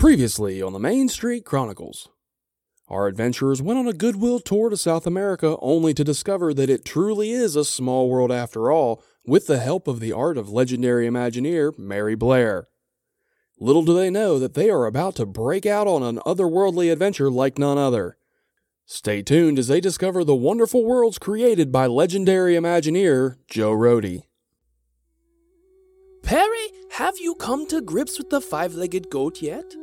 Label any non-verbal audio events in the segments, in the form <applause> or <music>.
Previously on the Main Street Chronicles. Our adventurers went on a goodwill tour to South America only to discover that it truly is a small world after all, with the help of the art of legendary Imagineer Mary Blair. Little do they know that they are about to break out on an otherworldly adventure like none other. Stay tuned as they discover the wonderful worlds created by legendary Imagineer Joe Rohde. Perry, have you come to grips with the five legged goat yet?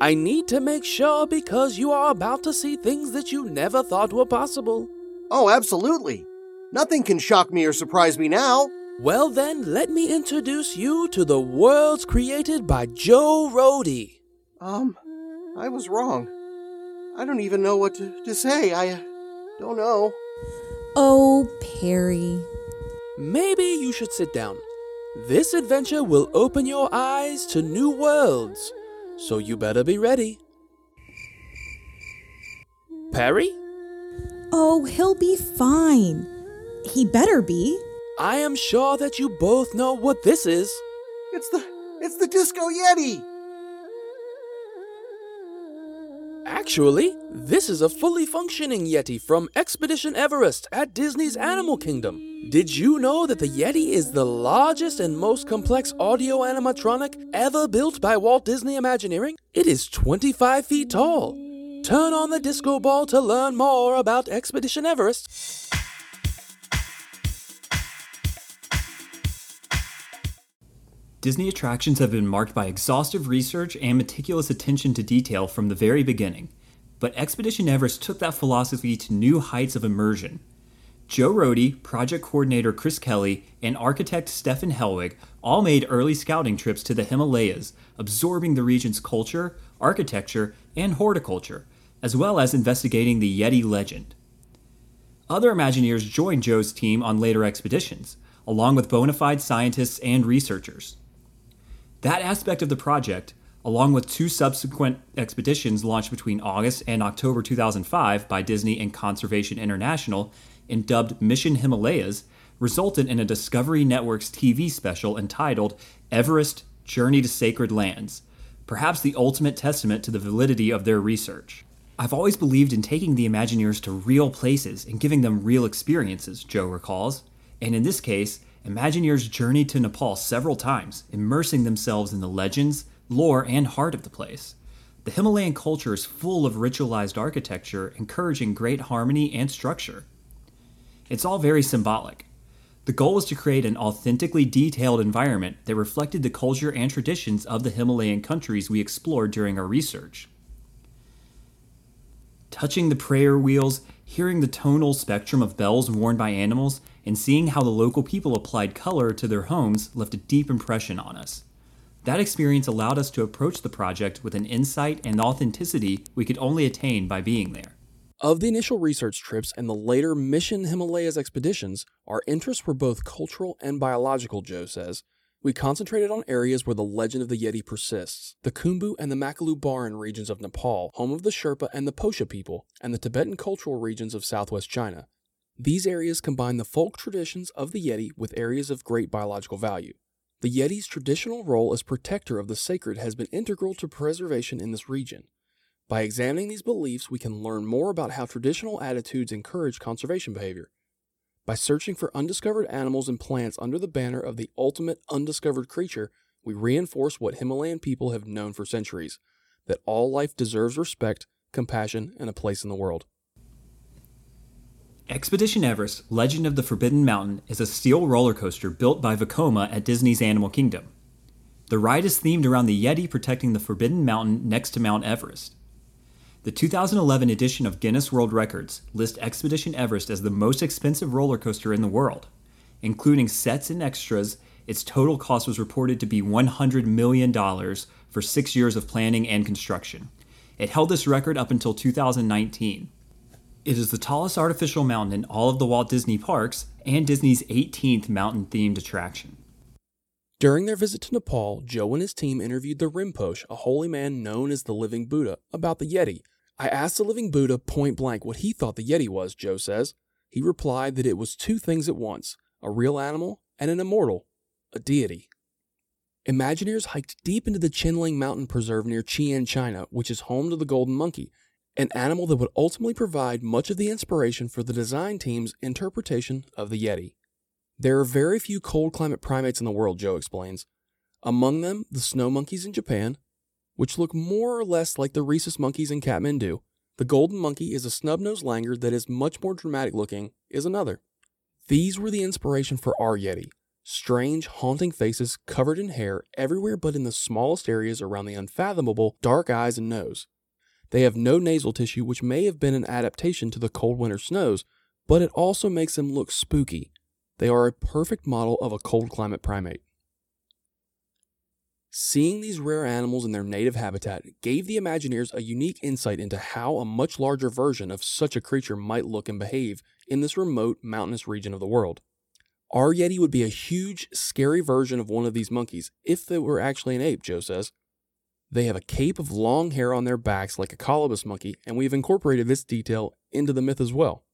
I need to make sure because you are about to see things that you never thought were possible. Oh, absolutely. Nothing can shock me or surprise me now. Well, then, let me introduce you to the worlds created by Joe Rohde. Um, I was wrong. I don't even know what to, to say. I uh, don't know. Oh, Perry. Maybe you should sit down. This adventure will open your eyes to new worlds, so you better be ready. Perry? Oh, he'll be fine. He better be. I am sure that you both know what this is. It's the it's the Disco Yeti. Actually, this is a fully functioning Yeti from Expedition Everest at Disney's Animal Kingdom. Did you know that the Yeti is the largest and most complex audio animatronic ever built by Walt Disney Imagineering? It is 25 feet tall. Turn on the disco ball to learn more about Expedition Everest. Disney attractions have been marked by exhaustive research and meticulous attention to detail from the very beginning. But Expedition Everest took that philosophy to new heights of immersion. Joe Rohde, project coordinator Chris Kelly, and architect Stefan Hellwig all made early scouting trips to the Himalayas, absorbing the region's culture, architecture, and horticulture, as well as investigating the Yeti legend. Other Imagineers joined Joe's team on later expeditions, along with bona fide scientists and researchers. That aspect of the project, along with two subsequent expeditions launched between August and October 2005 by Disney and Conservation International and dubbed Mission Himalayas, resulted in a Discovery Network's TV special entitled Everest Journey to Sacred Lands, perhaps the ultimate testament to the validity of their research. I've always believed in taking the Imagineers to real places and giving them real experiences, Joe recalls. And in this case, Imagineers journeyed to Nepal several times, immersing themselves in the legends, lore, and heart of the place. The Himalayan culture is full of ritualized architecture, encouraging great harmony and structure. It's all very symbolic. The goal was to create an authentically detailed environment that reflected the culture and traditions of the Himalayan countries we explored during our research. Touching the prayer wheels, hearing the tonal spectrum of bells worn by animals, and seeing how the local people applied color to their homes left a deep impression on us. That experience allowed us to approach the project with an insight and authenticity we could only attain by being there. Of the initial research trips and the later Mission Himalayas expeditions, our interests were both cultural and biological, Joe says. We concentrated on areas where the legend of the Yeti persists the Khumbu and the Makalu Barun regions of Nepal, home of the Sherpa and the Posha people, and the Tibetan cultural regions of southwest China. These areas combine the folk traditions of the Yeti with areas of great biological value. The Yeti's traditional role as protector of the sacred has been integral to preservation in this region. By examining these beliefs, we can learn more about how traditional attitudes encourage conservation behavior. By searching for undiscovered animals and plants under the banner of the ultimate undiscovered creature, we reinforce what Himalayan people have known for centuries that all life deserves respect, compassion, and a place in the world. Expedition Everest Legend of the Forbidden Mountain is a steel roller coaster built by Vekoma at Disney's Animal Kingdom. The ride is themed around the Yeti protecting the Forbidden Mountain next to Mount Everest. The 2011 edition of Guinness World Records lists Expedition Everest as the most expensive roller coaster in the world. Including sets and extras, its total cost was reported to be $100 million for six years of planning and construction. It held this record up until 2019. It is the tallest artificial mountain in all of the Walt Disney parks and Disney's 18th mountain themed attraction. During their visit to Nepal, Joe and his team interviewed the Rinpoche, a holy man known as the Living Buddha, about the Yeti. I asked the Living Buddha point blank what he thought the Yeti was, Joe says. He replied that it was two things at once a real animal and an immortal, a deity. Imagineers hiked deep into the Qinling Mountain Preserve near Xi'an, China, which is home to the golden monkey, an animal that would ultimately provide much of the inspiration for the design team's interpretation of the Yeti. There are very few cold climate primates in the world, Joe explains. Among them, the snow monkeys in Japan, which look more or less like the rhesus monkeys in Kathmandu. The golden monkey is a snub-nosed langur that is much more dramatic looking, is another. These were the inspiration for our Yeti. Strange, haunting faces covered in hair everywhere but in the smallest areas around the unfathomable dark eyes and nose. They have no nasal tissue, which may have been an adaptation to the cold winter snows, but it also makes them look spooky. They are a perfect model of a cold climate primate. Seeing these rare animals in their native habitat gave the Imagineers a unique insight into how a much larger version of such a creature might look and behave in this remote mountainous region of the world. Our Yeti would be a huge, scary version of one of these monkeys if it were actually an ape, Joe says. They have a cape of long hair on their backs like a colobus monkey, and we've incorporated this detail into the myth as well.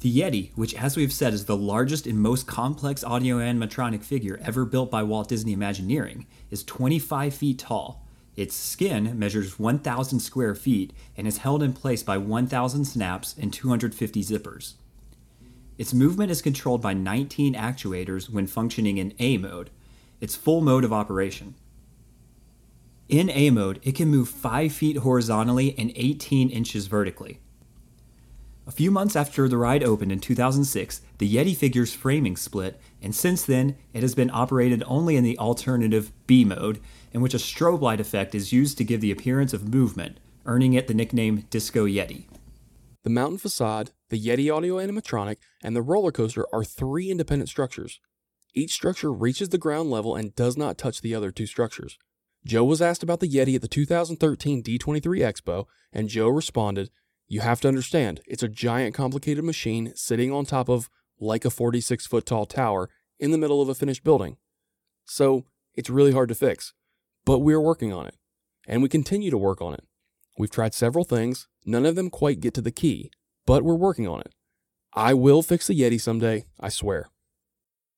The Yeti, which as we've said is the largest and most complex audio animatronic figure ever built by Walt Disney Imagineering, is 25 feet tall. Its skin measures 1,000 square feet and is held in place by 1,000 snaps and 250 zippers. Its movement is controlled by 19 actuators when functioning in A mode, its full mode of operation. In A mode, it can move 5 feet horizontally and 18 inches vertically. A few months after the ride opened in 2006, the Yeti figure's framing split, and since then, it has been operated only in the alternative B mode, in which a strobe light effect is used to give the appearance of movement, earning it the nickname Disco Yeti. The mountain facade, the Yeti audio animatronic, and the roller coaster are three independent structures. Each structure reaches the ground level and does not touch the other two structures. Joe was asked about the Yeti at the 2013 D23 Expo, and Joe responded, You have to understand, it's a giant complicated machine sitting on top of like a 46 foot tall tower in the middle of a finished building. So it's really hard to fix, but we're working on it, and we continue to work on it. We've tried several things, none of them quite get to the key, but we're working on it. I will fix the Yeti someday, I swear.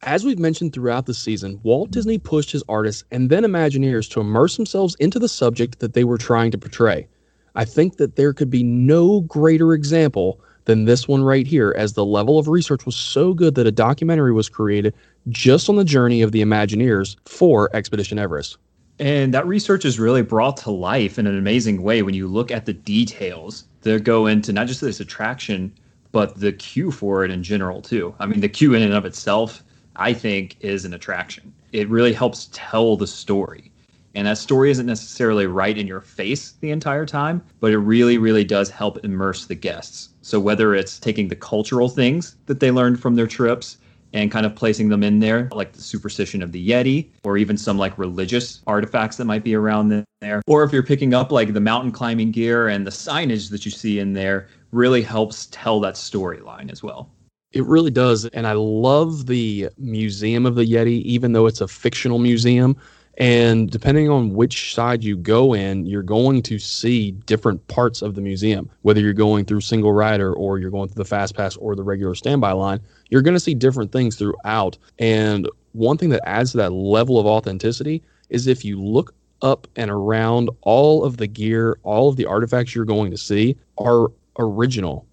As we've mentioned throughout the season, Walt Disney pushed his artists and then Imagineers to immerse themselves into the subject that they were trying to portray. I think that there could be no greater example than this one right here, as the level of research was so good that a documentary was created just on the journey of the Imagineers for Expedition Everest. And that research is really brought to life in an amazing way when you look at the details that go into not just this attraction, but the queue for it in general, too. I mean, the queue in and of itself I think, is an attraction. It really helps tell the story. And that story isn't necessarily right in your face the entire time, but it really, really does help immerse the guests. So whether it's taking the cultural things that they learned from their trips and kind of placing them in there, like the superstition of the Yeti, or even some like religious artifacts that might be around there, or if you're picking up like the mountain climbing gear and the signage that you see in there, really helps tell that storyline as well. It really does. And I love the Museum of the Yeti, even though it's a fictional museum. And depending on which side you go in, you're going to see different parts of the museum. Whether you're going through single rider or you're going through the fast pass or the regular standby line, you're going to see different things throughout. And one thing that adds to that level of authenticity is if you look up and around, all of the gear, all of the artifacts you're going to see are original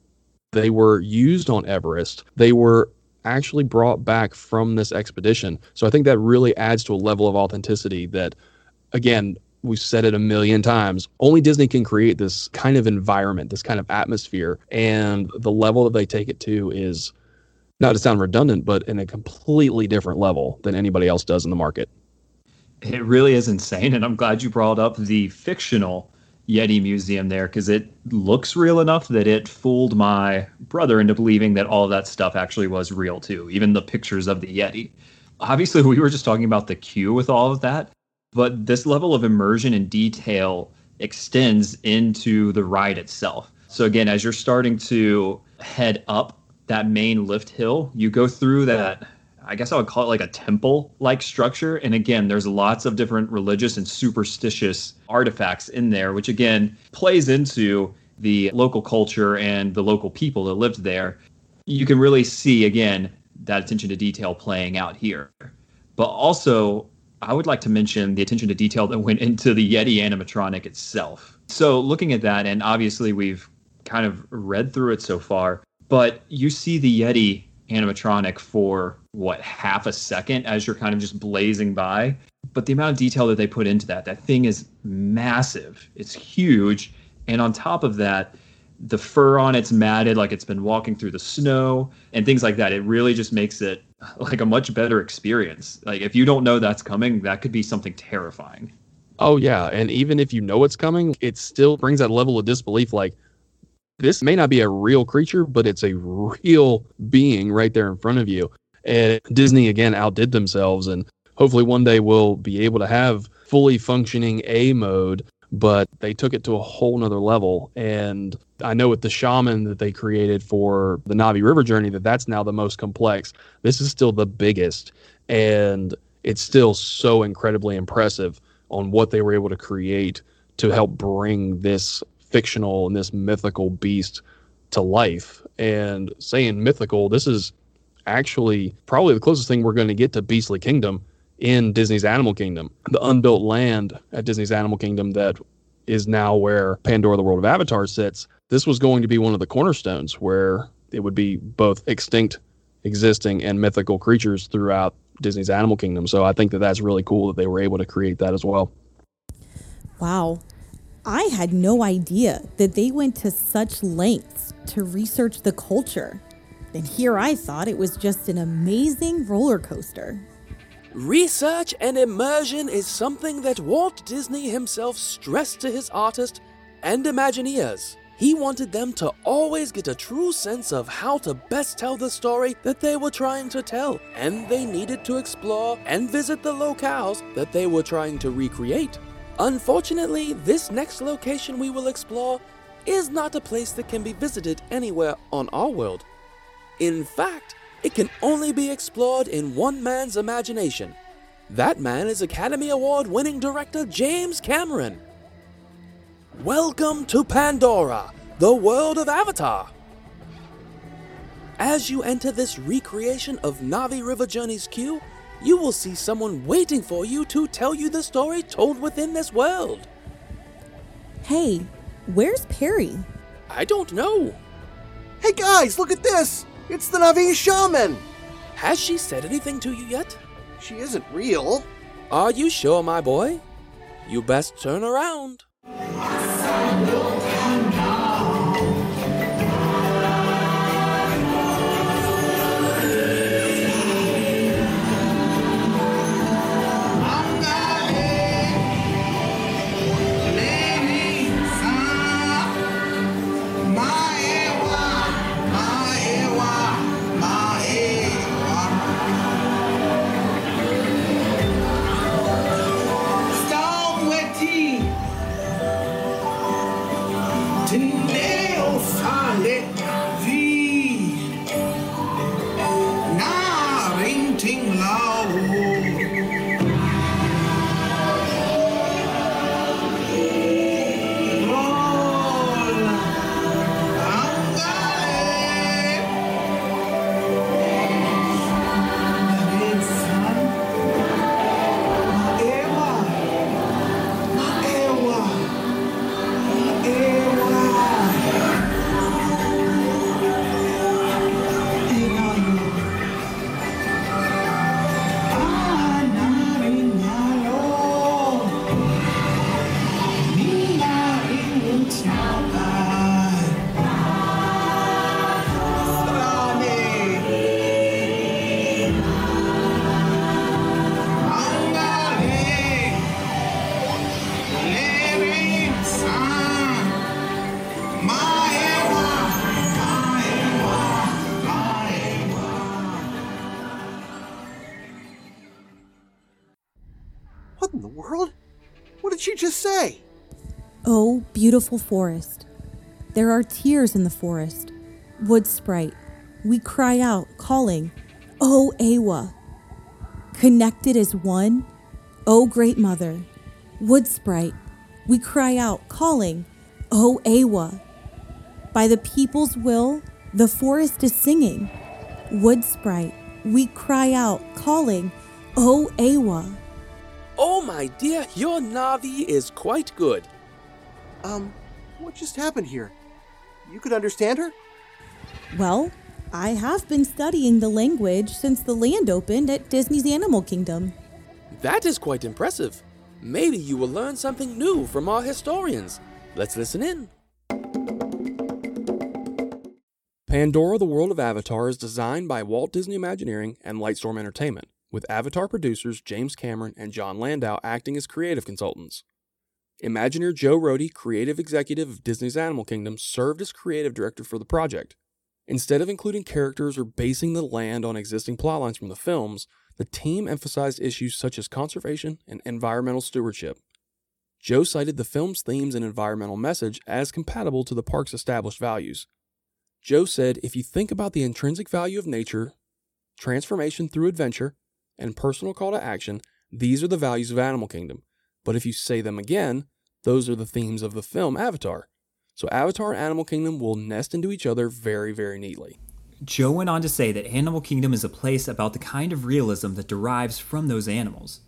they were used on Everest. They were actually brought back from this expedition. So I think that really adds to a level of authenticity that, again, we've said it a million times. Only Disney can create this kind of environment, this kind of atmosphere. And the level that they take it to is not to sound redundant, but in a completely different level than anybody else does in the market. It really is insane. And I'm glad you brought up the fictional Yeti Museum there because it looks real enough that it fooled my brother into believing that all that stuff actually was real too, even the pictures of the Yeti. Obviously, we were just talking about the queue with all of that, but this level of immersion and detail extends into the ride itself. So, again, as you're starting to head up that main lift hill, you go through that I guess I would call it like a temple like structure. And again, there's lots of different religious and superstitious artifacts in there, which again plays into the local culture and the local people that lived there. You can really see, again, that attention to detail playing out here. But also, I would like to mention the attention to detail that <laughs> went into the Yeti animatronic itself. So, looking at that, and obviously we've kind of read through it so far, but you see the Yeti animatronic for what half a second as you're kind of just blazing by. But the amount of detail that they put into that, that thing is massive. It's huge. And on top of that, the fur on it's matted like it's been walking through the snow and things like that. It really just makes it <laughs> like a much better experience. Like if you don't know that's coming, that could be something terrifying. Oh yeah, and even if you know it's coming, it still brings that level of disbelief like this may not be a real creature, but it's a real being right there in front of you. And Disney again outdid themselves and hopefully one day we'll be able to have fully functioning A mode, but they took it to a whole nother level. And I know with the shaman that they created for the Na'vi River journey that that's now the most complex. This is still the biggest and it's still so incredibly impressive on what they were able to create to help bring this fictional and this mythical beast to life. And saying mythical, this is actually probably the closest thing we're going to get to Beastly Kingdom in Disney's Animal Kingdom. The unbuilt land at Disney's Animal Kingdom that is now where Pandora the World of Avatar sits. This was going to be one of the cornerstones where it would be both extinct, existing, and mythical creatures throughout Disney's Animal Kingdom. So I think that that's really cool that they were able to create that as well. Wow. I had no idea that they went to such lengths to research the culture. And here I thought it was just an amazing roller coaster. Research and immersion is something that Walt Disney himself stressed to his artists and Imagineers. He wanted them to always get a true sense of how to best tell the story that they were trying to tell, and they needed to explore and visit the locales that they were trying to recreate. Unfortunately, this next location we will explore is not a place that can be visited anywhere on our world. In fact, it can only be explored in one man's imagination. That man is Academy Award winning director James Cameron. Welcome to Pandora, the world of Avatar. As you enter this recreation of Na'vi River Journey's queue, you will see someone waiting for you to tell you the story told within this world. Hey, where's Perry? I don't know. Hey guys, look at this! It's the Na'vi shaman! Has she said anything to you yet? She isn't real. Are you sure, my boy? You best turn around. In the world? What did she just say? Oh, beautiful forest. There are tears in the forest. Wood sprite, we cry out, calling, Oh, Eywa. Connected as one, Oh, great mother. Wood sprite, we cry out, calling, Oh, Eywa. By the people's will, the forest is singing. Wood sprite, we cry out, calling, Oh, Eywa. Oh, my dear, your Na'vi is quite good. Um, what just happened here? You could understand her? Well, I have been studying the language since the land opened at Disney's Animal Kingdom. That is quite impressive. Maybe you will learn something new from our historians. Let's listen in. Pandora the World of Avatar is designed by Walt Disney Imagineering and Lightstorm Entertainment, with Avatar producers James Cameron and Jon Landau acting as creative consultants. Imagineer Joe Rohde, creative executive of Disney's Animal Kingdom, served as creative director for the project. Instead of including characters or basing the land on existing plotlines from the films, the team emphasized issues such as conservation and environmental stewardship. Joe cited the film's themes and environmental message as compatible to the park's established values. Joe said if you think about the intrinsic value of nature, transformation through adventure, and personal call to action, these are the values of Animal Kingdom. But if you say them again, those are the themes of the film Avatar. So Avatar and Animal Kingdom will nest into each other very, very neatly. Joe went on to say that Animal Kingdom is a place about the kind of realism that derives from those animals.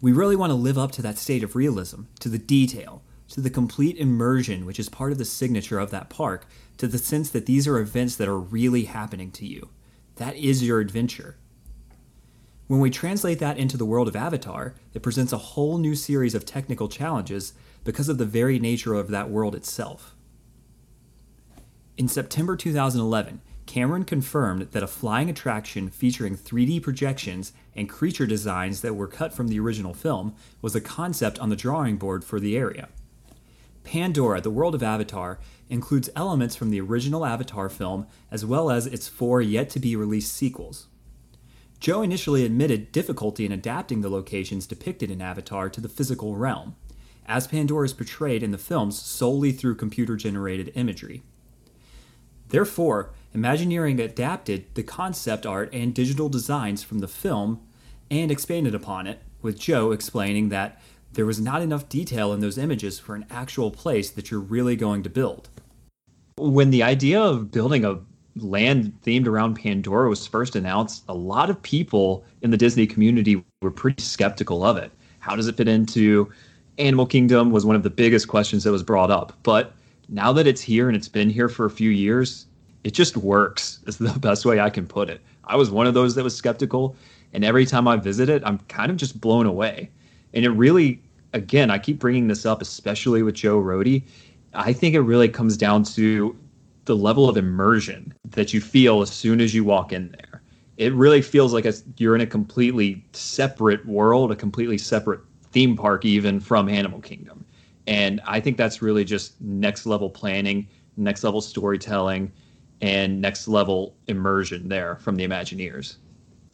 We really want to live up to that state of realism, to the detail, to the complete immersion, which is part of the signature of that park, to the sense that these are events that are really happening to you. That is your adventure. When we translate that into the world of Avatar, it presents a whole new series of technical challenges because of the very nature of that world itself. In September 2011, Cameron confirmed that a flying attraction featuring 3D projections and creature designs that were cut from the original film was a concept on the drawing board for the area. Pandora, the world of Avatar, includes elements from the original Avatar film as well as its four yet to be released sequels. Joe initially admitted difficulty in adapting the locations depicted in Avatar to the physical realm, as Pandora is portrayed in the films solely through computer generated imagery. Therefore, Imagineering adapted the concept art and digital designs from the film and expanded upon it, with Joe explaining that there was not enough detail in those images for an actual place that you're really going to build. When the idea of building a land themed around Pandora was first announced, a lot of people in the Disney community were pretty skeptical of it. How does it fit into Animal Kingdom was one of the biggest questions that was brought up. But now that it's here and it's been here for a few years, it just works <laughs> is the best way i can put it i was one of those that was skeptical and every time i visit it i'm kind of just blown away and it really again i keep bringing this up especially with joe rohde i think it really comes down to the level of immersion that you feel as soon as you walk in there it really feels like you're in a completely separate world a completely separate theme park even from animal kingdom and i think that's really just next level planning next level storytelling and next level immersion there from the Imagineers.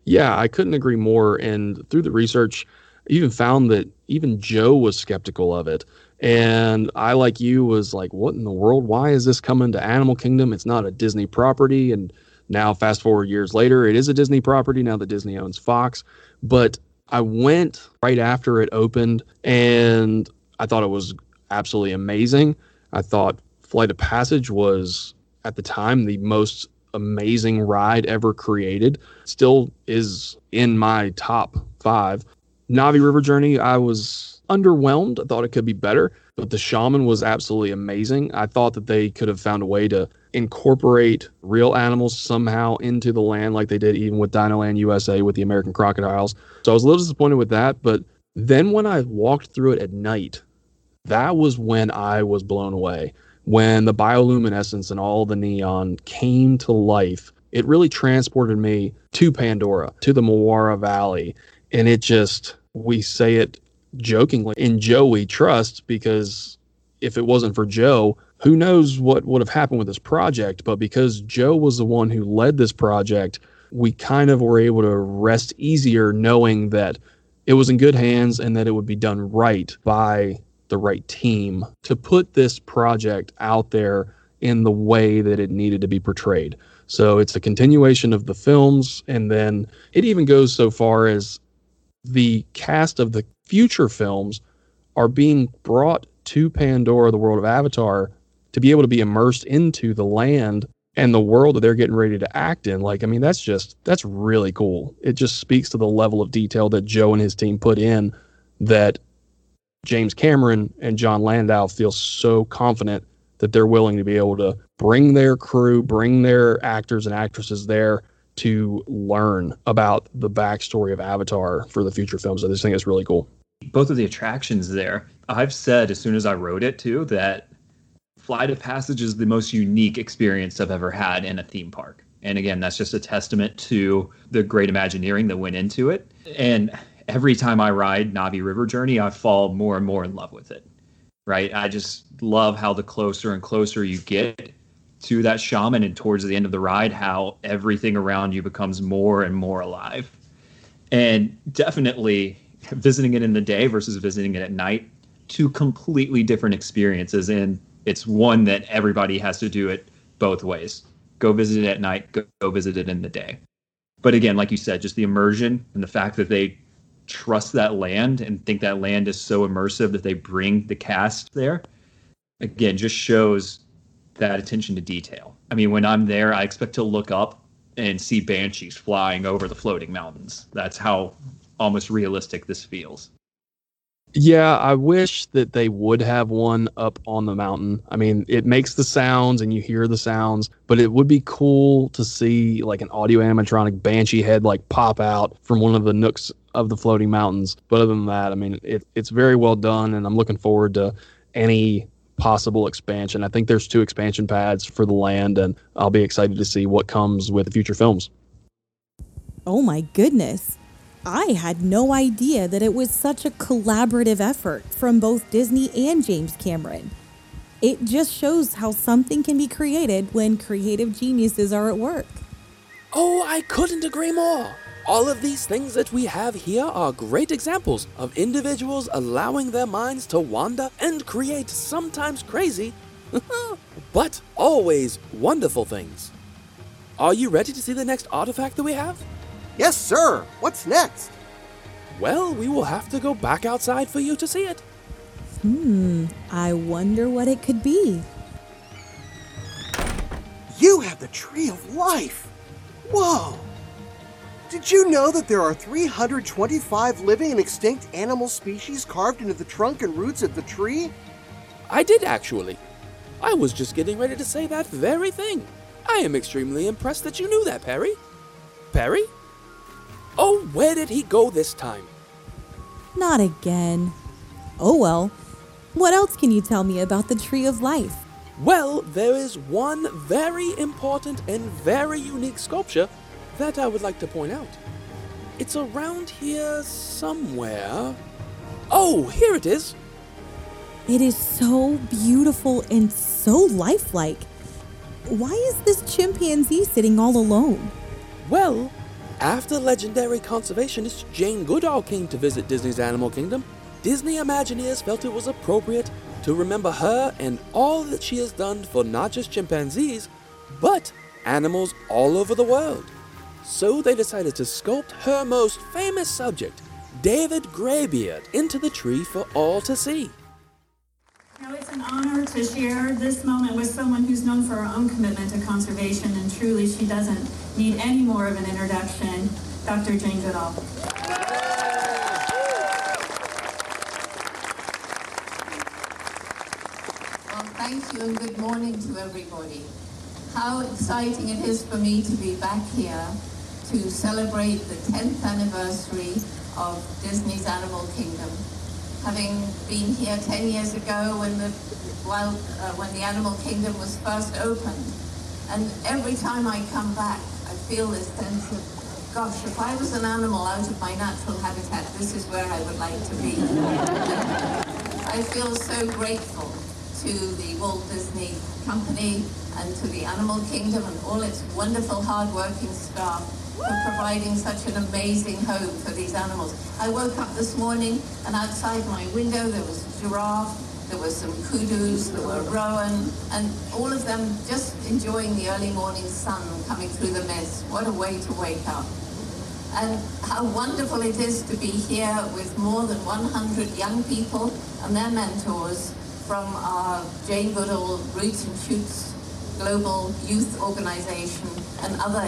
Yeah, I couldn't agree more. And through the research, I even found that even Joe was skeptical of it. And I, like you, was like, what in the world? Why is this coming to Animal Kingdom? It's not a Disney property. And now, fast forward years later, it is a Disney property now that Disney owns Fox. But I went right after it opened and I thought it was absolutely amazing. I thought Flight of Passage was at the time the most amazing ride ever created. Still is in my top five. Na'vi River Journey, I was underwhelmed. I thought it could be better, but the shaman was absolutely amazing. I thought that they could have found a way to incorporate real animals somehow into the land like they did even with Dinoland USA with the American crocodiles. So I was a little disappointed with that, but then when I walked through it at night, that was when I was blown away when the bioluminescence and all the neon came to life, it really transported me to Pandora, to the Mo'ara Valley. And it just, we say it jokingly, in Joe we trust because if it wasn't for Joe, who knows what would have happened with this project. But because Joe was the one who led this project, we kind of were able to rest easier knowing that it was in good hands and that it would be done right by the right team to put this project out there in the way that it needed to be portrayed. So it's a continuation of the films, and then it even goes so far as the cast of the future films are being brought to Pandora, the world of Avatar, to be able to be immersed into the land and the world that they're getting ready to act in. Like, I mean, that's just, that's really cool. It just speaks to the level of detail that Joe and his team put in that James Cameron and Jon Landau feel so confident that they're willing to be able to bring their crew, bring their actors and actresses there to learn about the backstory of Avatar for the future films. I just think it's really cool. Both of the attractions there, I've said as soon as I wrote it too that Flight of Passage is the most unique experience I've ever had in a theme park. And again, that's just a testament to the great Imagineering that went into it. And every time I ride Na'vi River Journey, I fall more and more in love with it. Right? I just love how the closer and closer you get to that shaman and towards the end of the ride, how everything around you becomes more and more alive. And definitely visiting it in the day versus visiting it at night, two completely different experiences. And it's one that everybody has to do it both ways. Go visit it at night, go, go visit it in the day. But again, like you said, just the immersion and the fact that they trust that land and think that land is so immersive that they bring the cast there again just shows that attention to detail. I mean, when I'm there, I expect to look up and see banshees flying over the floating mountains. That's how almost realistic this feels. Yeah, I wish that they would have one up on the mountain. I mean, it makes the sounds and you hear the sounds, but it would be cool to see like an audio animatronic banshee head like pop out from one of the nooks of the floating mountains. But other than that, I mean, it, it's very well done, and I'm looking forward to any possible expansion. I think there's two expansion pads for the land, and I'll be excited to see what comes with future films. Oh my goodness. I had no idea that it was such a collaborative effort from both Disney and James Cameron. It just shows how something can be created when creative geniuses are at work. Oh, I couldn't agree more. All of these things that we have here are great examples of individuals allowing their minds to wander and create sometimes crazy, <laughs> but always wonderful things. Are you ready to see the next artifact that we have? Yes, sir. What's next? Well, we will have to go back outside for you to see it. Hmm, I wonder what it could be. You have the Tree of Life. Whoa. Did you know that there are 325 living and extinct animal species carved into the trunk and roots of the tree? I did actually. I was just getting ready to say that very thing. I am extremely impressed that you knew that, Perry. Perry? Oh, where did he go this time? Not again. Oh well. What else can you tell me about the Tree of Life? Well, there is one very important and very unique sculpture that I would like to point out. It's around here somewhere. Oh, here it is. It is so beautiful and so lifelike. Why is this chimpanzee sitting all alone? Well, after legendary conservationist Jane Goodall came to visit Disney's Animal Kingdom, Disney Imagineers felt it was appropriate to remember her and all that she has done for not just chimpanzees, but animals all over the world. So they decided to sculpt her most famous subject, David Graybeard, into the tree for all to see. Now, it's an honor to share this moment with someone who's known for her own commitment to conservation, and truly she doesn't need any more of an introduction, Dr. Jane Goodall. Well, thank you and good morning to everybody. How exciting it is for me to be back here to celebrate the 10th anniversary of Disney's Animal Kingdom. Having been here 10 years ago when the wild, uh, when the Animal Kingdom was first opened, and every time I come back, I feel this sense of, gosh, if I was an animal out of my natural habitat, this is where I would like to be. I feel so grateful to the Walt Disney Company and to the Animal Kingdom and all its wonderful, hard-working staff for providing such an amazing home for these animals. I woke up this morning and outside my window there was a giraffe, there were some kudus, there were roan, and all of them just enjoying the early morning sun coming through the mist. What a way to wake up. And how wonderful it is to be here with more than 100 young people and their mentors from our Jane Goodall Roots and Shoots Global Youth Organization and other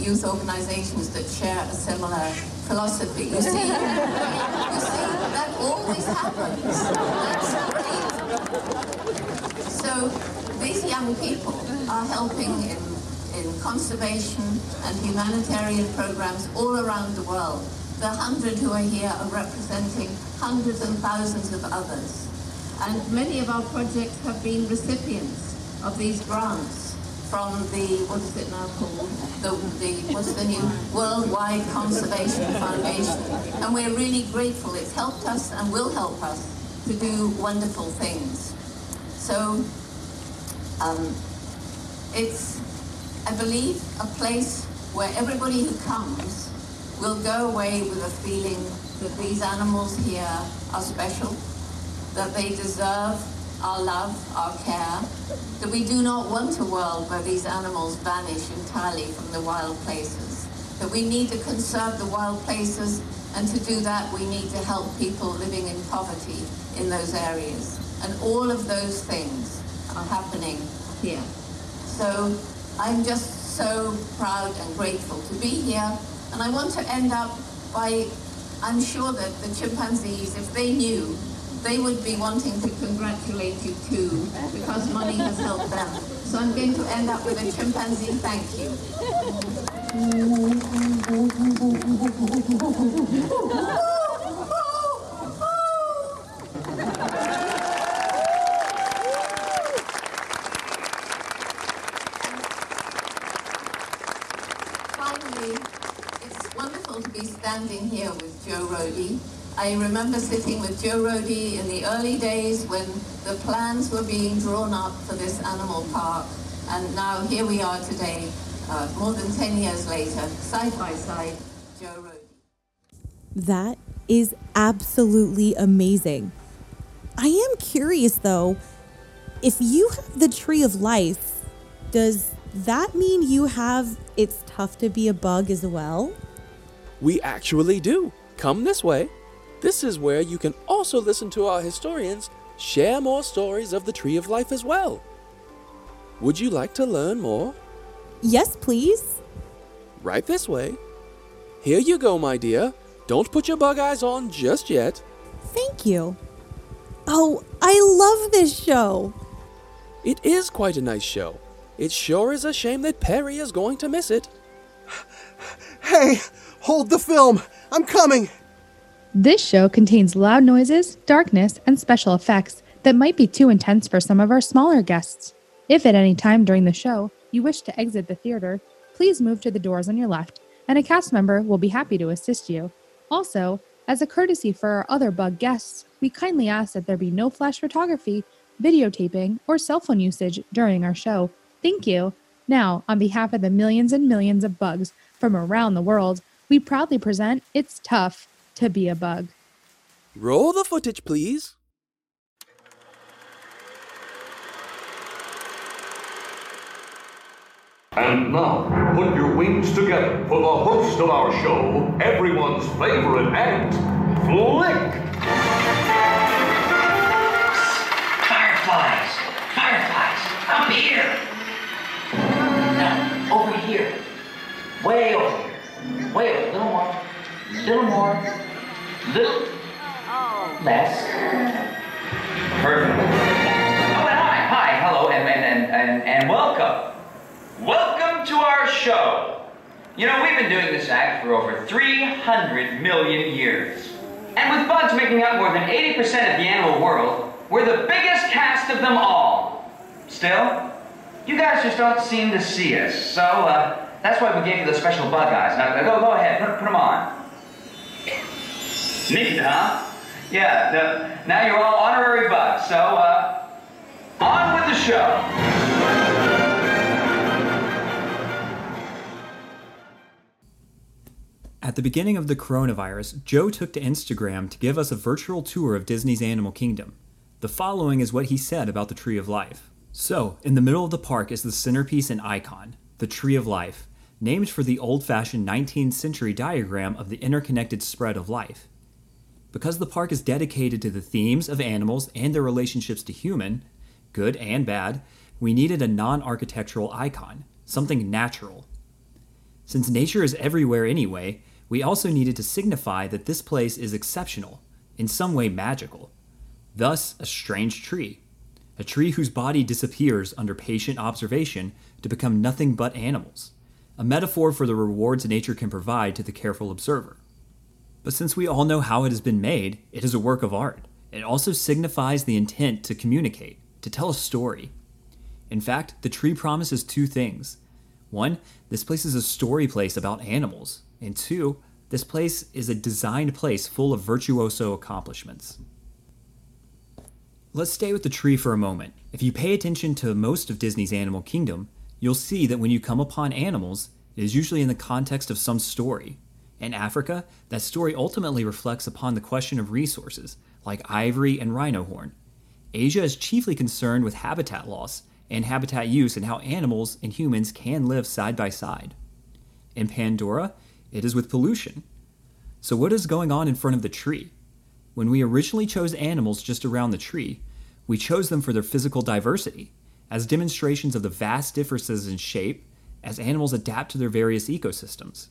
youth organizations that share a similar philosophy. You see, you see, that always happens. So these young people are helping in, in conservation and humanitarian programs all around the world. The hundred who are here are representing hundreds and thousands of others. And many of our projects have been recipients of these grants from the, what is it now called? The, the, what's the new Worldwide Conservation Foundation. And we're really grateful. It's helped us and will help us to do wonderful things. So um, it's, I believe, a place where everybody who comes will go away with a feeling that these animals here are special, that they deserve our love, our care, that we do not want a world where these animals vanish entirely from the wild places, that we need to conserve the wild places, and to do that we need to help people living in poverty in those areas. And all of those things are happening here. So I'm just so proud and grateful to be here and I want to end up by, I'm sure that the chimpanzees, if they knew, they would be wanting to congratulate you too, because money has helped them. So I'm going to end up with a chimpanzee thank you. Finally, it's wonderful to be standing here with Joe Rohde. I remember sitting with Joe Rohde in the early days when the plans were being drawn up for this animal park. And now here we are today, uh, more than 10 years later, side by side, Joe Rohde. That is absolutely amazing. I am curious though, if you have the tree of life, does that mean you have it's tough to be a bug as well? We actually do. Come this way. This is where you can also listen to our historians share more stories of the Tree of Life as well. Would you like to learn more? Yes, please. Right this way. Here you go, my dear. Don't put your bug eyes on just yet. Thank you. Oh, I love this show. It is quite a nice show. It sure is a shame that Perry is going to miss it. Hey, hold the film. I'm coming. This show contains loud noises, darkness, and special effects that might be too intense for some of our smaller guests. If at any time during the show you wish to exit the theater, please move to the doors on your left, and a cast member will be happy to assist you. Also, as a courtesy for our other bug guests, we kindly ask that there be no flash photography, videotaping, or cell phone usage during our show. Thank you. Now, on behalf of the millions and millions of bugs from around the world, we proudly present It's Tough to Be a Bug. Roll the footage, please. And now, put your wings together for the host of our show, everyone's favorite ant, Flick. Fireflies! Fireflies! Up here! No, over here. Way over here. Way over. a Little more. Little more. Little less. Perfect. Oh, and hi, hi, hello, and, and, and, and, welcome. Welcome to our show. You know, we've been doing this act for over 300 million years. And with bugs making up more than 80% of the animal world, we're the biggest cast of them all. Still, you guys just don't seem to see us, so uh, that's why we gave you the special bug eyes. Now, go, go ahead, put, put them on. Neat, huh? Yeah, the, now you're all honorary bugs, so uh, on with the show. At the beginning of the coronavirus, Joe took to Instagram to give us a virtual tour of Disney's Animal Kingdom. The following is what he said about the Tree of Life. So, in the middle of the park is the centerpiece and icon, the Tree of Life, named for the old fashioned 19th century diagram of the interconnected spread of life. Because the park is dedicated to the themes of animals and their relationships to human, good and bad, we needed a non architectural icon, something natural. Since nature is everywhere anyway, we also needed to signify that this place is exceptional, in some way magical. Thus, a strange tree. A tree whose body disappears under patient observation to become nothing but animals. A metaphor for the rewards nature can provide to the careful observer. But since we all know how it has been made, it is a work of art. It also signifies the intent to communicate, to tell a story. In fact, the tree promises two things. One, this place is a story place about animals. And two, this place is a designed place full of virtuoso accomplishments. Let's stay with the tree for a moment. If you pay attention to most of Disney's Animal Kingdom, you'll see that when you come upon animals, it is usually in the context of some story. In Africa, that story ultimately reflects upon the question of resources, like ivory and rhino horn. Asia is chiefly concerned with habitat loss and habitat use and how animals and humans can live side by side. In Pandora, it is with pollution. So, what is going on in front of the tree? When we originally chose animals just around the tree, we chose them for their physical diversity, as demonstrations of the vast differences in shape as animals adapt to their various ecosystems.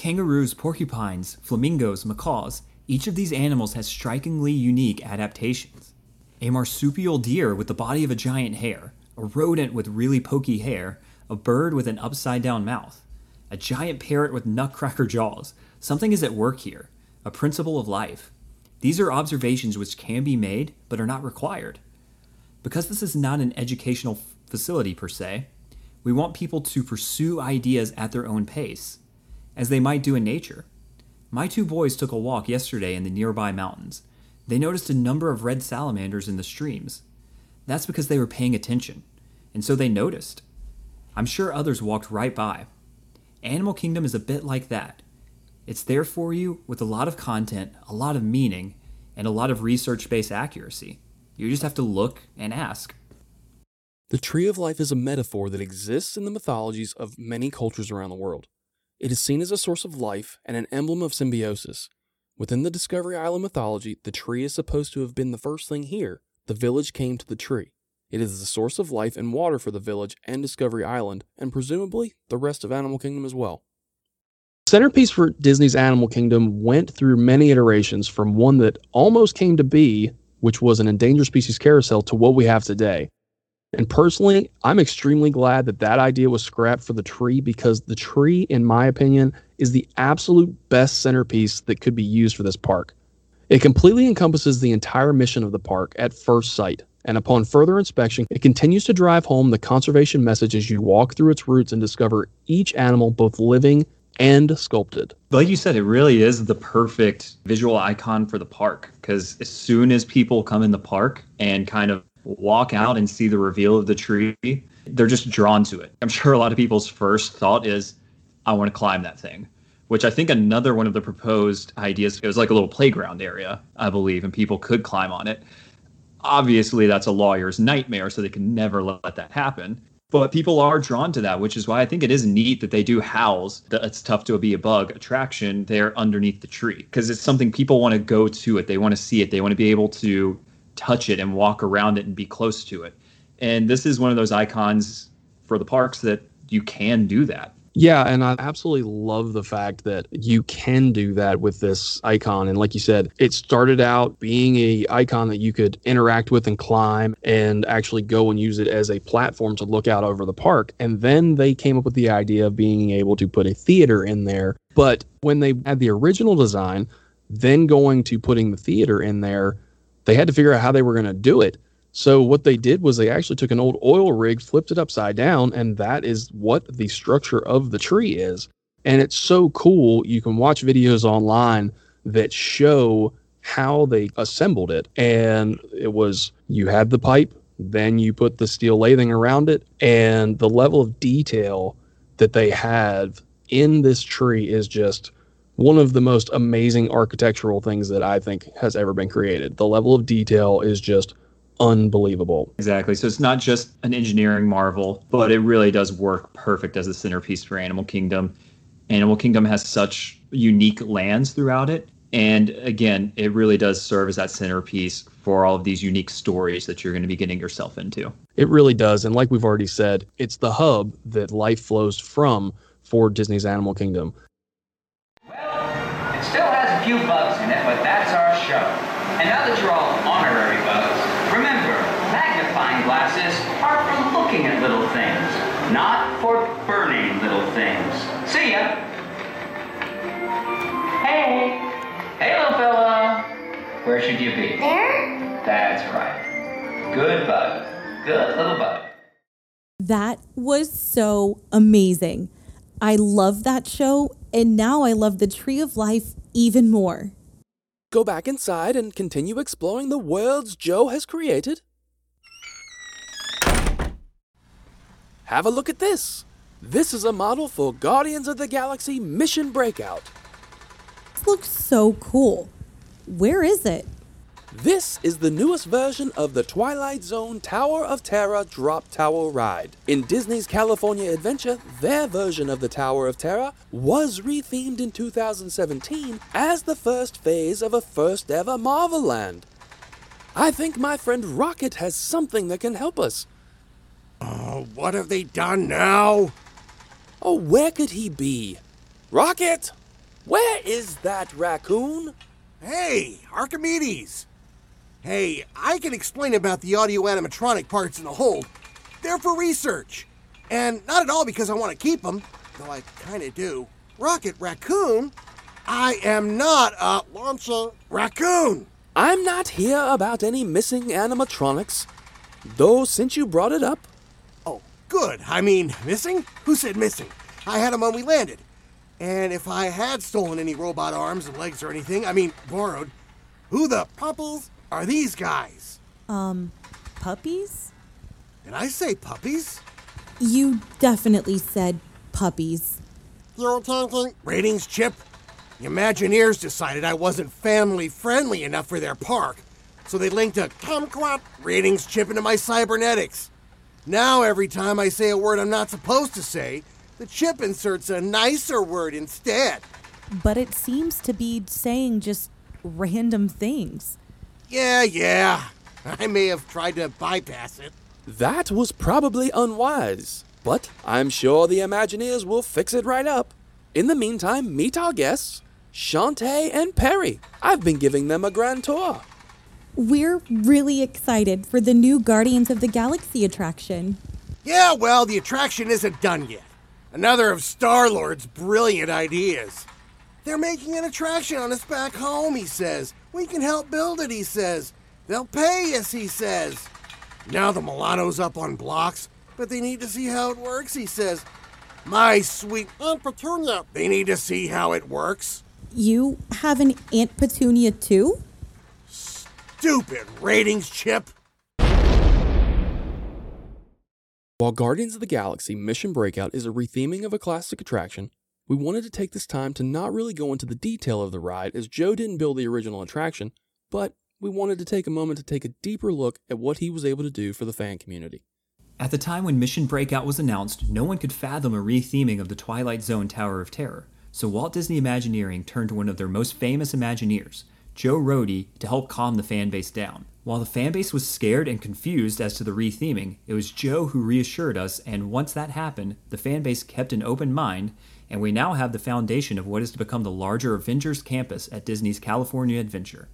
Kangaroos, porcupines, flamingos, macaws, each of these animals has strikingly unique adaptations. A marsupial deer with the body of a giant hare, a rodent with really pokey hair, a bird with an upside down mouth, a giant parrot with nutcracker jaws. Something is at work here, a principle of life. These are observations which can be made but are not required. Because this is not an educational facility per se, we want people to pursue ideas at their own pace, as they might do in nature. My two boys took a walk yesterday in the nearby mountains. They noticed a number of red salamanders in the streams. That's because they were paying attention, and so they noticed. I'm sure others walked right by. Animal Kingdom is a bit like that. It's there for you with a lot of content, a lot of meaning, and a lot of research based accuracy. You just have to look and ask. The Tree of Life is a metaphor that exists in the mythologies of many cultures around the world. It is seen as a source of life and an emblem of symbiosis. Within the Discovery Island mythology, the tree is supposed to have been the first thing here. The village came to the tree. It is the source of life and water for the village and Discovery Island, and presumably the rest of Animal Kingdom as well. Centerpiece for Disney's Animal Kingdom went through many iterations from one that almost came to be, which was an endangered species carousel, to what we have today. And personally, I'm extremely glad that that idea was scrapped for the tree because the tree, in my opinion, is the absolute best centerpiece that could be used for this park. It completely encompasses the entire mission of the park at first sight, and upon further inspection, it continues to drive home the conservation message as you walk through its roots and discover each animal, both living and sculpted. Like you said, it really is the perfect visual icon for the park because as soon as people come in the park and kind of walk out and see the reveal of the tree, they're just drawn to it. I'm sure a lot of people's first thought is, I want to climb that thing. Which I think another one of the proposed ideas, it was like a little playground area, I believe, and people could climb on it. Obviously, that's a lawyer's nightmare, so they can never let that happen. But people are drawn to that, which is why I think it is neat that they do house the It's Tough to Be a Bug attraction there underneath the tree because it's something people want to go to it. They want to see it. They want to be able to touch it and walk around it and be close to it. And this is one of those icons for the parks that you can do that. Yeah, and I absolutely love the fact that you can do that with this icon. And like you said, it started out being a icon that you could interact with and climb and actually go and use it as a platform to look out over the park. And then they came up with the idea of being able to put a theater in there. But when they had the original design, then going to putting the theater in there, they had to figure out how they were going to do it. So what they did was they actually took an old oil rig, flipped it upside down, and that is what the structure of the tree is. And it's so cool. You can watch videos online that show how they assembled it. And it was you had the pipe, then you put the steel lathing around it, and the level of detail that they have in this tree is just one of the most amazing architectural things that I think has ever been created. The level of detail is just unbelievable. Exactly. So it's not just an engineering marvel, but it really does work perfect as a centerpiece for Animal Kingdom. Animal Kingdom has such unique lands throughout it. And again, it really does serve as that centerpiece for all of these unique stories that you're going to be getting yourself into. It really does. And like we've already said, it's the hub that life flows from for Disney's Animal Kingdom. It still has a few bugs in it, but that's our show. And now that you're all honorary bugs, remember, magnifying glasses are for looking at little things, not for burning little things. See ya! Hey! Hey, little fella! Where should you be? There? That's right. Good bug. Good little bug. That was so amazing. I love that show, and now I love the Tree of Life even more. Go back inside and continue exploring the worlds Joe has created. Have a look at this. This is a model for Guardians of the Galaxy Mission Breakout. This looks so cool. Where is it? This is the newest version of the Twilight Zone Tower of Terror Drop Tower ride. In Disney's California Adventure, their version of the Tower of Terror was rethemed in 2017 as the first phase of a first ever Marvel Land. I think my friend Rocket has something that can help us. Oh, what have they done now? Oh, where could he be? Rocket! Where is that raccoon? Hey, Archimedes! Hey, I can explain about the audio animatronic parts in the hold. They're for research. And not at all because I want to keep them, though I kind of do. Rocket Raccoon? I am not a launcher raccoon! I'm not here about any missing animatronics. Though, since you brought it up, Oh, good. I mean, missing? Who said missing? I had them when we landed. And if I had stolen any robot arms and legs or anything, I mean, borrowed, who the puppies are these guys? Um, puppies? Did I say puppies? You definitely said puppies. You're thinking ratings chip? The Imagineers decided I wasn't family friendly enough for their park, so they linked a kumquat ratings chip into my cybernetics. Now, every time I say a word I'm not supposed to say, the chip inserts a nicer word instead. But it seems to be saying just random things. Yeah, yeah. I may have tried to bypass it. that was probably unwise. But I'm sure the Imagineers will fix it right up. In the meantime, meet our guests, Chaunte and Perry. I've been giving them a grand tour. We're really excited for the new Guardians of the Galaxy attraction. Yeah, well, the attraction isn't done yet. Another of Star Lord's brilliant ideas. They're making an attraction on us back home, he says. We can help build it, he says. They'll pay us, he says. Now the Milano's up on blocks, but they need to see how it works, he says. My sweet Aunt Petunia, they need to see how it works. You have an Aunt Petunia too? Stupid ratings chip. While Guardians of the Galaxy Mission Breakout is a retheming of a classic attraction, we wanted to take this time to not really go into the detail of the ride as Joe didn't build the original attraction, but we wanted to take a moment to take a deeper look at what he was able to do for the fan community. At the time when Mission Breakout was announced, no one could fathom a retheming of the Twilight Zone Tower of Terror, so Walt Disney Imagineering turned to one of their most famous Imagineers, Joe Rohde, to help calm the fan base down. While the fan base was scared and confused as to the retheming, it was Joe who reassured us, and once that happened, the fan base kept an open mind, and we now have the foundation of what is to become the larger Avengers campus at Disney's California Adventure.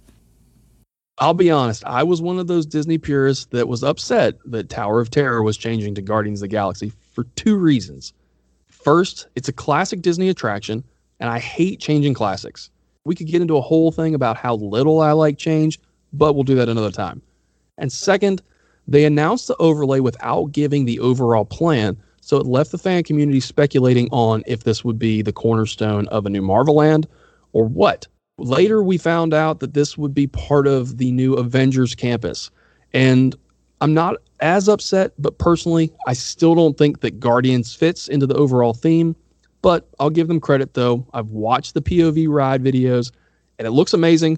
I'll be honest, I was one of those Disney purists that was upset that Tower of Terror was changing to Guardians of the Galaxy for two reasons. First, it's a classic Disney attraction, and I hate changing classics. We could get into a whole thing about how little I like change, but we'll do that another time. And second, they announced the overlay without giving the overall plan, so it left the fan community speculating on if this would be the cornerstone of a new Marvel Land or what. Later, we found out that this would be part of the new Avengers campus. And I'm not as upset, but personally, I still don't think that Guardians fits into the overall theme. But I'll give them credit though. I've watched the POV ride videos and it looks amazing,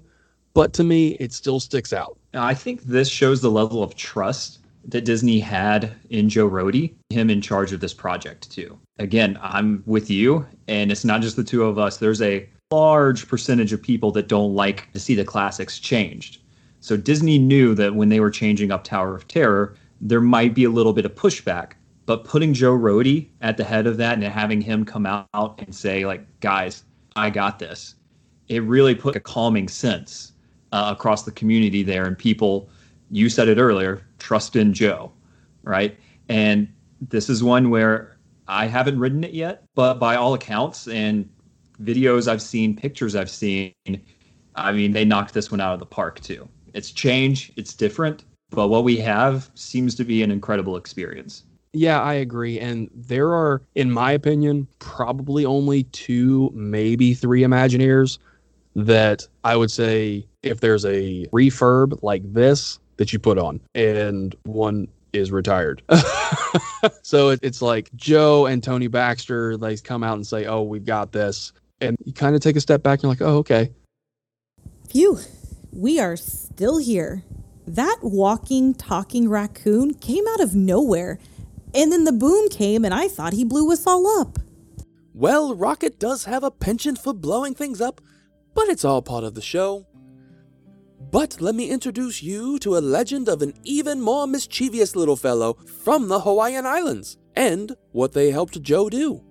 but to me, it still sticks out. I think this shows the level of trust that Disney had in Joe Rohde, him in charge of this project too. Again, I'm with you, and it's not just the two of us. There's a large percentage of people that don't like to see the classics changed. So Disney knew that when they were changing up Tower of Terror, there might be a little bit of pushback. But putting Joe Rohde at the head of that and having him come out and say, like, guys, I got this, it really put a calming sense uh, across the community there. And people, you said it earlier, trust in Joe, right? And this is one where I haven't ridden it yet, but by all accounts and videos I've seen, pictures I've seen, I mean, they knocked this one out of the park too. It's change, it's different, but what we have seems to be an incredible experience. Yeah, I agree. And there are, in my opinion, probably only two, maybe three Imagineers that I would say if there's a refurb like this that you put on, and one is retired. <laughs> so it, it's like Joe and Tony Baxter, they come out and say, Oh, we've got this. And you kind of take a step back and you're like, Oh, okay. Phew, we are still here. That walking, talking raccoon came out of nowhere. And then the boom came, and I thought he blew us all up. Well, Rocket does have a penchant for blowing things up, but it's all part of the show. But let me introduce you to a legend of an even more mischievous little fellow from the Hawaiian Islands and what they helped Joe do.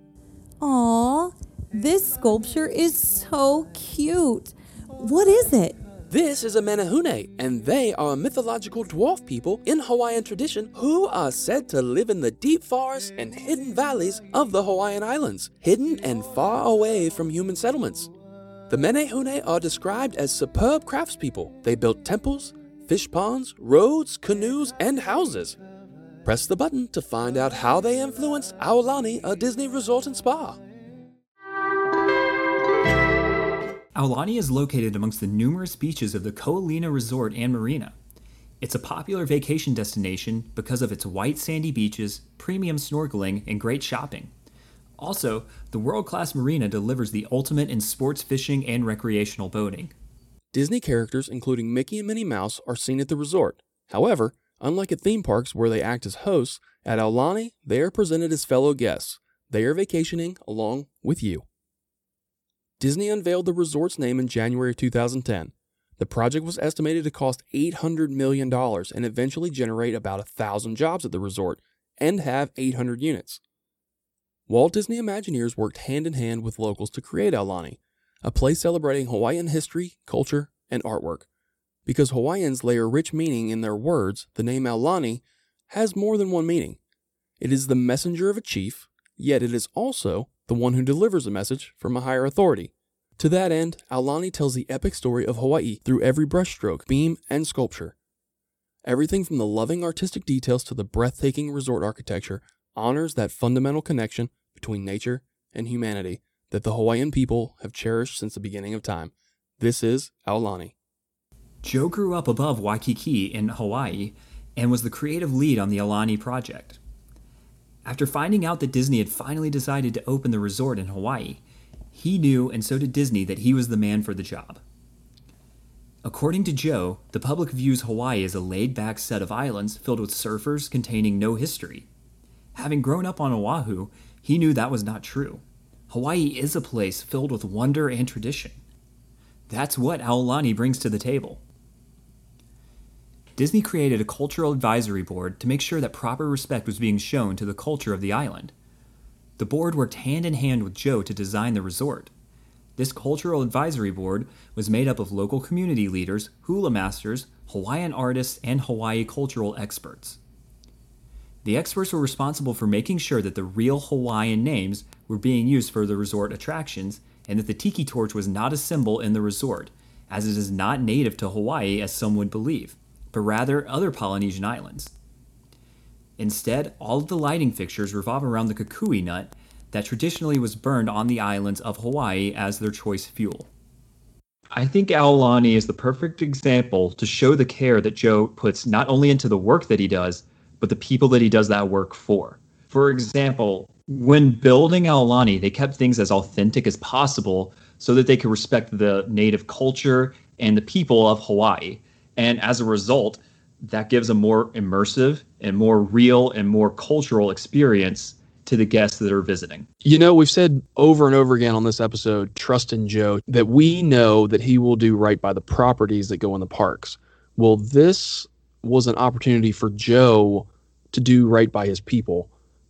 Aw, this sculpture is so cute. What is it? This is a Menehune, and they are a mythological dwarf people in Hawaiian tradition who are said to live in the deep forests and hidden valleys of the Hawaiian Islands, hidden and far away from human settlements. The Menehune are described as superb craftspeople. They built temples, fish ponds, roads, canoes, and houses. Press the button to find out how they influenced Aulani, a Disney resort and spa. Aulani is located amongst the numerous beaches of the Ko Resort and Marina. It's a popular vacation destination because of its white sandy beaches, premium snorkeling, and great shopping. Also, the world class marina delivers the ultimate in sports fishing and recreational boating. Disney characters, including Mickey and Minnie Mouse, are seen at the resort. However, unlike at theme parks where they act as hosts, at Aulani they are presented as fellow guests. They are vacationing along with you. Disney unveiled the resort's name in January 2010. The project was estimated to cost $800 million and eventually generate about 1,000 jobs at the resort and have 800 units. Walt Disney Imagineers worked hand in hand with locals to create Aulani, a place celebrating Hawaiian history, culture, and artwork. Because Hawaiians layer rich meaning in their words, the name Aulani has more than one meaning. It is the messenger of a chief, yet it is also the one who delivers a message from a higher authority. To that end, Aulani tells the epic story of Hawaii through every brushstroke, beam, and sculpture. Everything from the loving artistic details to the breathtaking resort architecture honors that fundamental connection between nature and humanity that the Hawaiian people have cherished since the beginning of time. This is Aulani. Joe grew up above Waikiki in Hawaii and was the creative lead on the Aulani project. After finding out that Disney had finally decided to open the resort in Hawaii, he knew, and so did Disney, that he was the man for the job. According to Joe, the public views Hawaii as a laid back set of islands filled with surfers containing no history. Having grown up on Oahu, he knew that was not true. Hawaii is a place filled with wonder and tradition. That's what Aulani brings to the table. Disney created a cultural advisory board to make sure that proper respect was being shown to the culture of the island. The board worked hand in hand with Joe to design the resort. This cultural advisory board was made up of local community leaders, hula masters, Hawaiian artists, and Hawaii cultural experts. The experts were responsible for making sure that the real Hawaiian names were being used for the resort attractions and that the tiki torch was not a symbol in the resort, as it is not native to Hawaii as some would believe, but rather other Polynesian islands. Instead, all of the lighting fixtures revolve around the kukui nut that traditionally was burned on the islands of Hawaii as their choice fuel. I think Aulani is the perfect example to show the care that Joe puts not only into the work that he does, but the people that he does that work for. For example, when building Aulani, they kept things as authentic as possible so that they could respect the native culture and the people of Hawaii. And as a result, that gives a more immersive and more real and more cultural experience to the guests that are visiting. You know, we've said over and over again on this episode, trust in Joe, that we know that he will do right by the properties that go in the parks. Well, this was an opportunity for Joe to do right by his people.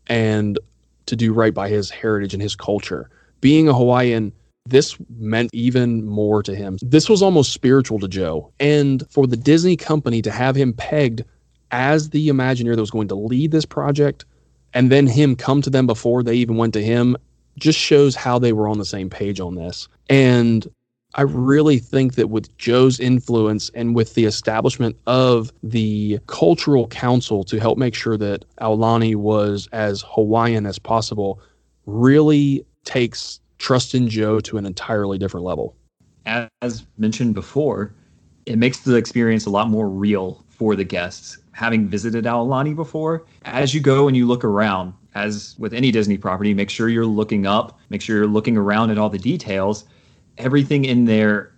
and to do right by his heritage and his culture. Being a Hawaiian, this meant even more to him. This was almost spiritual to Joe. And for the Disney company to have him pegged as the Imagineer that was going to lead this project, and then him come to them before they even went to him, just shows how they were on the same page on this. And I really think that with Joe's influence and with the establishment of the cultural council to help make sure that Aulani was as Hawaiian as possible, really takes trust in Joe to an entirely different level. As mentioned before, it makes the experience a lot more real for the guests. Having visited Aulani before, as you go and you look around, as with any Disney property, make sure you're looking up, make sure you're looking around at all the details everything in there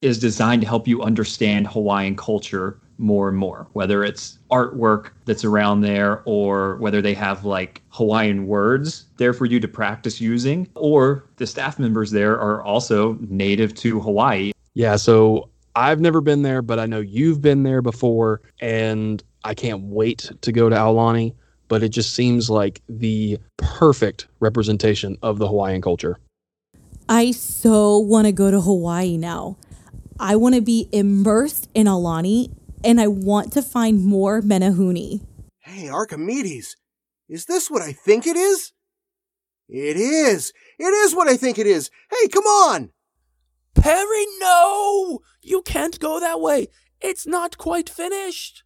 is designed to help you understand Hawaiian culture more and more, whether it's artwork that's around there or whether they have like Hawaiian words there for you to practice using, or the staff members there are also native to Hawaii. Yeah, so I've never been there, but I know you've been there before, and I can't wait to go to Aulani. But it just seems like the perfect representation of the Hawaiian culture. I so want to go to Hawaii now. I want to be immersed in Aulani and I want to find more Menehune. Hey, Archimedes, is this what I think it is? It is. It is what I think it is. Hey, come on. Perry, no! You can't go that way. It's not quite finished.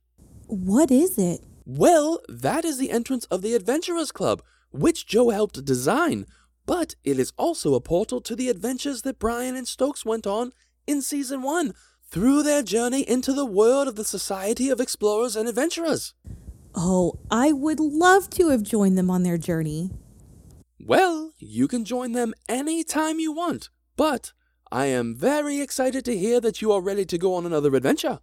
What is it? Well, that is the entrance of the Adventurers Club, which Joe helped design. But it is also a portal to the adventures that Brian and Stokes went on in season one through their journey into the world of the Society of Explorers and Adventurers. Oh, I would love to have joined them on their journey. Well, you can join them any time you want, but I am very excited to hear that you are ready to go on another adventure.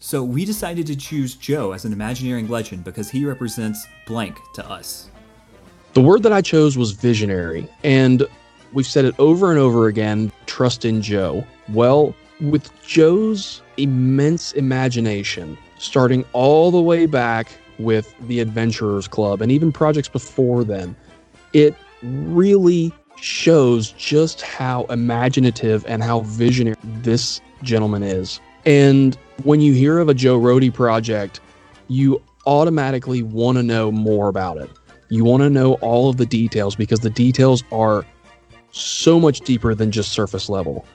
So we decided to choose Joe as an Imagineering legend because he represents blank to us. The word that I chose was visionary, and we've said it over and over again trust in Joe. Well, with Joe's immense imagination, starting all the way back with the Adventurers Club and even projects before then, it really shows just how imaginative and how visionary this gentleman is. And when you hear of a Joe Rohde project, you automatically want to know more about it. You want to know all of the details because the details are so much deeper than just surface level.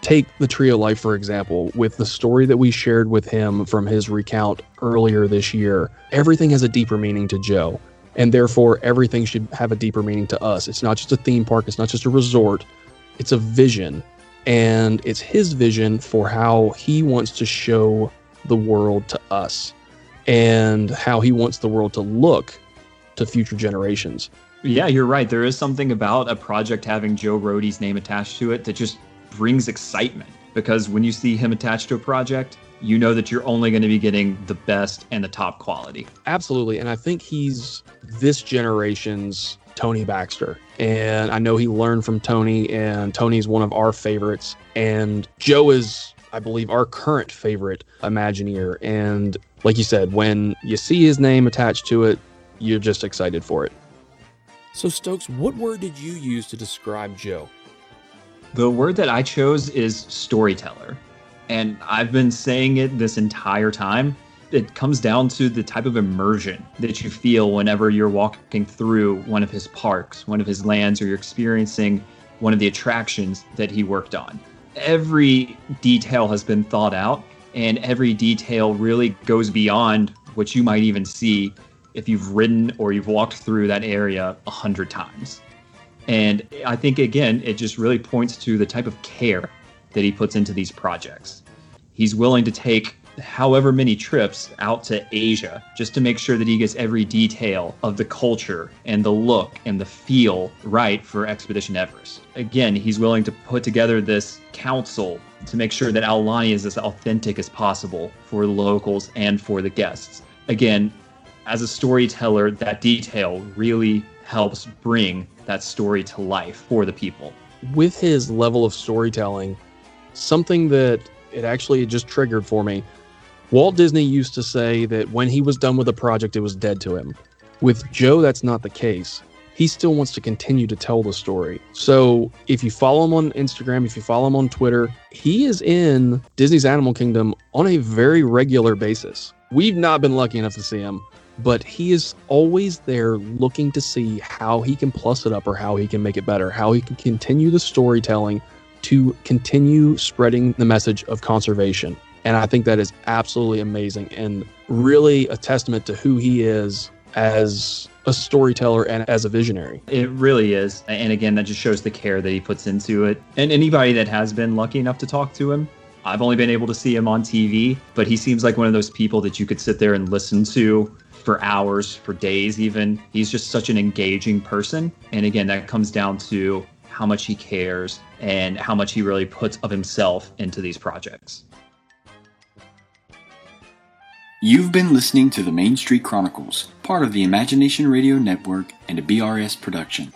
Take the Tree of Life, for example, with the story that we shared with him from his recount earlier this year. Everything has a deeper meaning to Joe, and therefore everything should have a deeper meaning to us. It's not just a theme park, it's not just a resort, it's a vision. And it's his vision for how he wants to show the world to us and how he wants the world to look to future generations. Yeah, you're right. There is something about a project having Joe Rohde's name attached to it that just brings excitement because when you see him attached to a project, you know that you're only going to be getting the best and the top quality. Absolutely. And I think he's this generation's Tony Baxter. And I know he learned from Tony, and Tony's one of our favorites. And Joe is, I believe, our current favorite Imagineer. And like you said, when you see his name attached to it, you're just excited for it. So, Stokes, what word did you use to describe Joe? The word that I chose is storyteller. And I've been saying it this entire time. It comes down to the type of immersion that you feel whenever you're walking through one of his parks, one of his lands, or you're experiencing one of the attractions that he worked on. Every detail has been thought out, and every detail really goes beyond what you might even see if you've ridden or you've walked through that area a hundred times. And I think, again, it just really points to the type of care that he puts into these projects. He's willing to take however many trips out to Asia just to make sure that he gets every detail of the culture and the look and the feel right for Expedition Everest. Again, he's willing to put together this council to make sure that Aulani is as authentic as possible for locals and for the guests. Again, as a storyteller, that detail really helps bring that story to life for the people. With his level of storytelling, something that it actually just triggered for me. Walt Disney used to say that when he was done with a project, it was dead to him. With Joe, that's not the case. He still wants to continue to tell the story. So if you follow him on Instagram, if you follow him on Twitter, he is in Disney's Animal Kingdom on a very regular basis. We've not been lucky enough to see him, but he is always there looking to see how he can plus it up or how he can make it better, how he can continue the storytelling to continue spreading the message of conservation. And I think that is absolutely amazing and really a testament to who he is as a storyteller and as a visionary. It really is. And again, that just shows the care that he puts into it. And anybody that has been lucky enough to talk to him, I've only been able to see him on TV, but he seems like one of those people that you could sit there and listen to for hours, for days even. He's just such an engaging person. And again, that comes down to how much he cares and how much he really puts of himself into these projects. You've been listening to the Main Street Chronicles, part of the Imagination Radio Network and a BRS production.